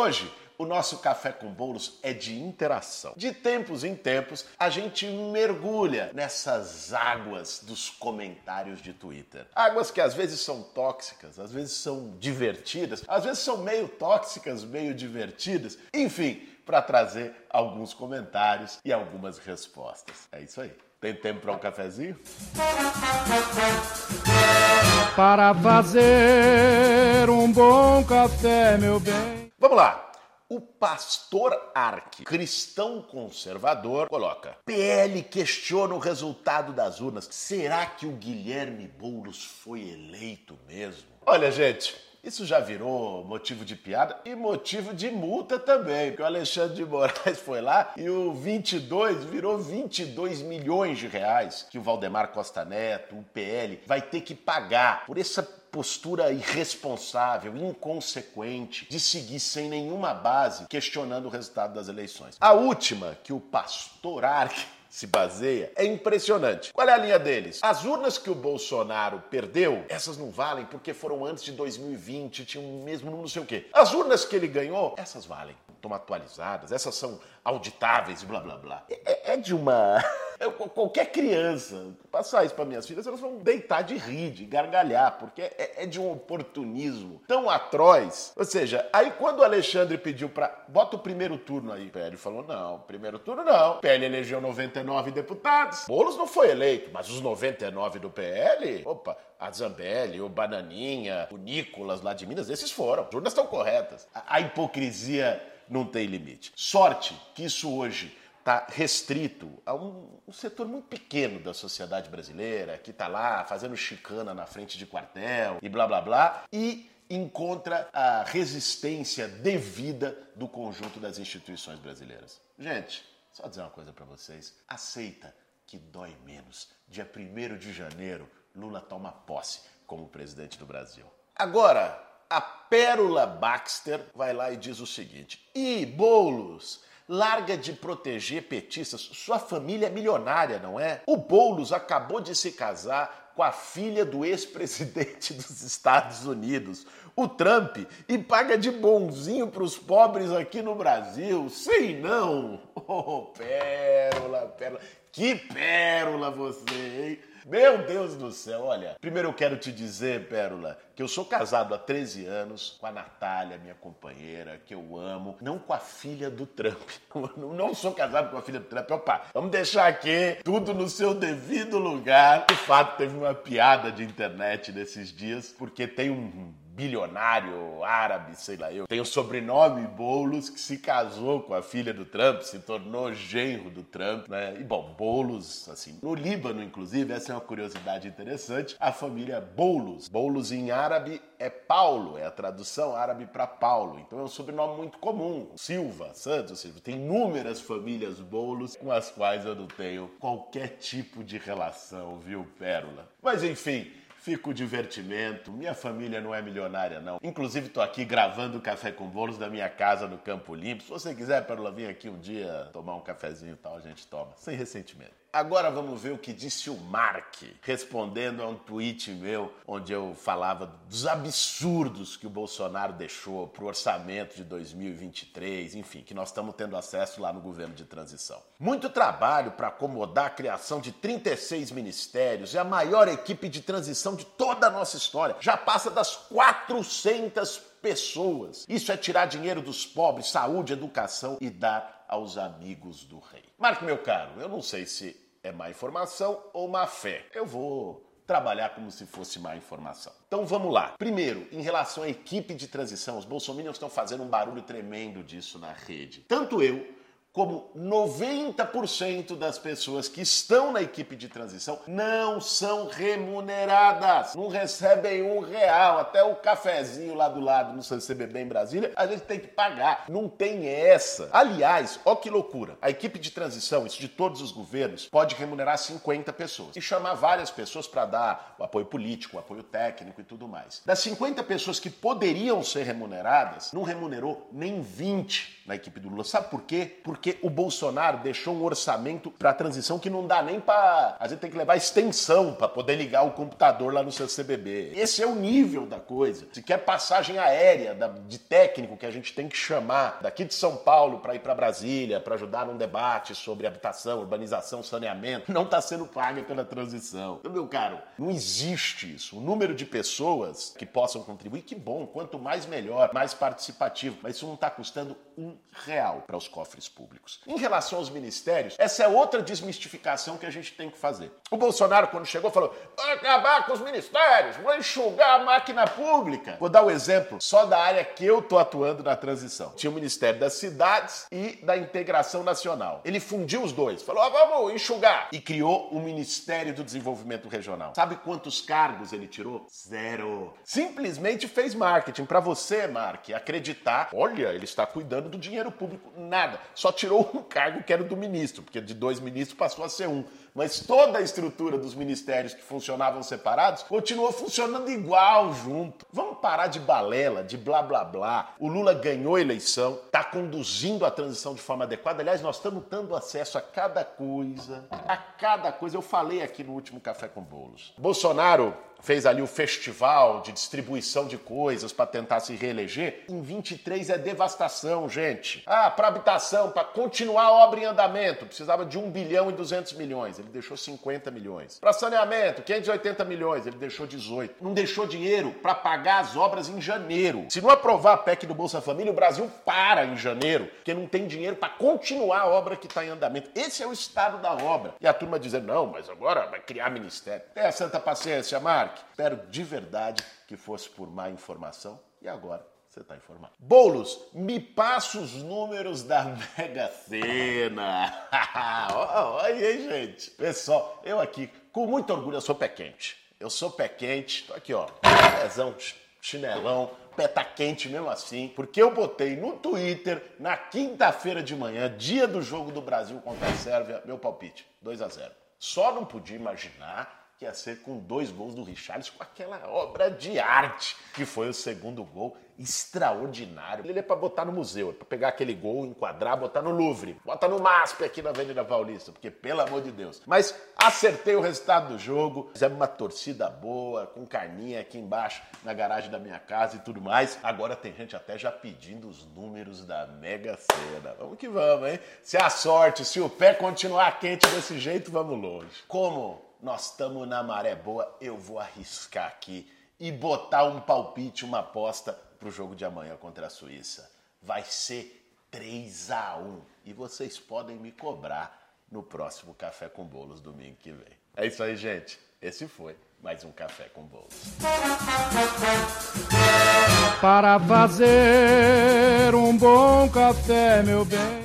Hoje, o nosso café com bolos é de interação. De tempos em tempos, a gente mergulha nessas águas dos comentários de Twitter. Águas que às vezes são tóxicas, às vezes são divertidas, às vezes são meio tóxicas, meio divertidas. Enfim, para trazer alguns comentários e algumas respostas. É isso aí. Tem tempo para um cafezinho? Para fazer um bom café, meu bem. Vamos lá. O pastor Arque, cristão conservador, coloca: PL questiona o resultado das urnas. Será que o Guilherme Boulos foi eleito mesmo? Olha, gente, isso já virou motivo de piada e motivo de multa também, porque o Alexandre de Moraes foi lá e o 22 virou 22 milhões de reais que o Valdemar Costa Neto, o PL, vai ter que pagar por essa postura irresponsável, inconsequente, de seguir sem nenhuma base questionando o resultado das eleições. A última, que o pastor Arque se baseia é impressionante. Qual é a linha deles? As urnas que o Bolsonaro perdeu, essas não valem porque foram antes de 2020, tinham o mesmo não sei o quê. As urnas que ele ganhou, essas valem. Estão atualizadas, essas são auditáveis, blá blá blá. É, é de uma. Qualquer criança passar isso para minhas filhas, elas vão deitar de rir, de gargalhar, porque é, é, de um oportunismo tão atroz. Ou seja, aí quando o Alexandre pediu para bota o primeiro turno aí, PL falou: não, primeiro turno não. PL elegeu 99 deputados. Boulos não foi eleito, mas os 99 do PL, opa, a Zambelli, o Bananinha, o Nicolas lá de Minas, esses foram. As urnas estão corretas. A, a hipocrisia não tem limite. Sorte que isso hoje está restrito a um, um, setor muito pequeno da sociedade brasileira, que está lá fazendo chicana na frente de quartel e blá blá blá, e encontra a resistência devida do conjunto das instituições brasileiras. Gente, só dizer uma coisa para vocês: aceita que dói menos. Dia 1 de janeiro, Lula toma posse como presidente do Brasil. Agora, a Pérola Baxter vai lá e diz o seguinte: e Boulos, larga de proteger petistas, sua família é milionária, não é? O Boulos acabou de se casar com a filha do ex-presidente dos Estados Unidos, o Trump, e paga de bonzinho para os pobres aqui no Brasil. Sei não! Oh, pérola, pérola. Que pérola você, hein? Meu Deus do céu, olha. Primeiro eu quero te dizer, Pérola, que eu sou casado há 13 anos com a Natália, minha companheira, que eu amo, não com a filha do Trump. Não sou casado com a filha do Trump. Opa, vamos deixar aqui tudo no seu devido lugar. De fato, teve uma piada de internet nesses dias, porque tem um bilionário árabe, sei lá eu, tem o sobrenome Boulos, que se casou com a filha do Trump, se tornou genro do Trump, né? E bom, Boulos, assim, no Líbano, inclusive, essa é uma curiosidade interessante, a família Boulos. Boulos em árabe é Paulo, é a tradução árabe para Paulo. Então é um sobrenome muito comum. Silva, Santos, Silva. Tem inúmeras famílias Boulos com as quais eu não tenho qualquer tipo de relação, viu, Pérola? Mas enfim, fica o divertimento. Minha família não é milionária, não. Inclusive, estou aqui gravando café com bolos da minha casa no Campo Limpo. Se você quiser, Pérola, vir aqui um dia tomar um cafezinho e tal, a gente toma. Sem ressentimento. Agora vamos ver o que disse o Mark, respondendo a um tweet meu, onde eu falava dos absurdos que o Bolsonaro deixou para o orçamento de 2023, enfim, que nós estamos tendo acesso lá no governo de transição. Muito trabalho para acomodar a criação de 36 ministérios e a maior equipe de transição de toda a nossa história. Já passa das 400 pessoas. Isso é tirar dinheiro dos pobres, saúde, educação e dar aos amigos do rei. Marco, meu caro, eu não sei se é má informação ou má fé. Eu vou trabalhar como se fosse má informação. Então vamos lá. Primeiro, em relação à equipe de transição, os bolsominions estão fazendo um barulho tremendo disso na rede. Tanto eu como 90% das pessoas que estão na equipe de transição não são remuneradas, não recebem um real, até o cafezinho lá do lado no CCBB em Brasília, a gente tem que pagar, não tem essa. Aliás, ó que loucura, a equipe de transição, isso de todos os governos, pode remunerar 50 pessoas e chamar várias pessoas para dar o apoio político, o apoio técnico e tudo mais. Das 50 pessoas que poderiam ser remuneradas, não remunerou nem 20 na equipe do Lula. Sabe por quê? Porque o Bolsonaro deixou um orçamento para a transição que não dá nem para. A gente tem que levar extensão para poder ligar o computador lá no seu CBB. Esse é o nível da coisa. Se quer passagem aérea de técnico que a gente tem que chamar daqui de São Paulo para ir para Brasília, para ajudar num debate sobre habitação, urbanização, saneamento, não está sendo paga pela transição. Então, meu caro, não existe isso. O número de pessoas que possam contribuir, que bom, quanto mais melhor, mais participativo. Mas isso não está custando um real para os cofres públicos. Em relação aos ministérios, essa é outra desmistificação que a gente tem que fazer. O Bolsonaro, quando chegou, falou: vou acabar com os ministérios, vou enxugar a máquina pública. Vou dar o um exemplo só da área que eu tô atuando na transição. Tinha o Ministério das Cidades e da Integração Nacional. Ele fundiu os dois, falou: ah, vamos enxugar. E criou o Ministério do Desenvolvimento Regional. Sabe quantos cargos ele tirou? Zero. Simplesmente fez marketing para você, Mark, acreditar: olha, ele está cuidando do dinheiro público. Nada. Só tirou um cargo que era do ministro, porque de dois ministros passou a ser um mas toda a estrutura dos ministérios que funcionavam separados continuou funcionando igual junto. Vamos parar de balela, de blá blá blá. O Lula ganhou a eleição, está conduzindo a transição de forma adequada. Aliás, nós estamos dando acesso a cada coisa, a cada coisa. Eu falei aqui no último Café com Bolos. Bolsonaro fez ali o festival de distribuição de coisas para tentar se reeleger. Em 23 é devastação, gente. Ah, para habitação, para continuar a obra em andamento, precisava de 1 bilhão e 200 milhões ele deixou 50 milhões. Para saneamento, 580 milhões, ele deixou 18. Não deixou dinheiro para pagar as obras em janeiro. Se não aprovar a PEC do Bolsa Família, o Brasil para em janeiro, porque não tem dinheiro para continuar a obra que está em andamento. Esse é o estado da obra. E a turma dizendo, não, mas agora vai criar ministério. Tenha santa paciência, Espero de verdade que fosse por má informação. E agora você está informado. Boulos, me passa os números da Mega Sena. Olha aí, gente. Pessoal, eu aqui, com muito orgulho, eu sou pé quente. Eu sou pé quente, tô aqui, ó, pezão, chinelão, pé tá quente mesmo assim, porque eu botei no Twitter, na quinta-feira de manhã, dia do jogo do Brasil contra a Sérvia, meu palpite, 2 a 0 Só não podia imaginar que ia ser com dois gols do Richarlison, com aquela obra de arte que foi o segundo gol extraordinário. Ele é para botar no museu, é para pegar aquele gol, enquadrar, botar no Louvre, bota no MASP aqui na Avenida Paulista, porque pelo amor de Deus. Mas acertei o resultado do jogo, fizemos uma torcida boa, com carninha aqui embaixo na garagem da minha casa e tudo mais. Agora tem gente até já pedindo os números da Mega Sena. Vamos que vamos, hein? Se a sorte, se o pé continuar quente desse jeito, vamos longe. Como nós estamos na maré boa, eu vou arriscar aqui e botar um palpite, uma aposta para o jogo de amanhã contra a Suíça. Vai ser 3 a 1 e vocês podem me cobrar no próximo Café com Bolos domingo que vem. É isso aí, gente. Esse foi mais um Café com Bolos. Para fazer um bom café, meu bem.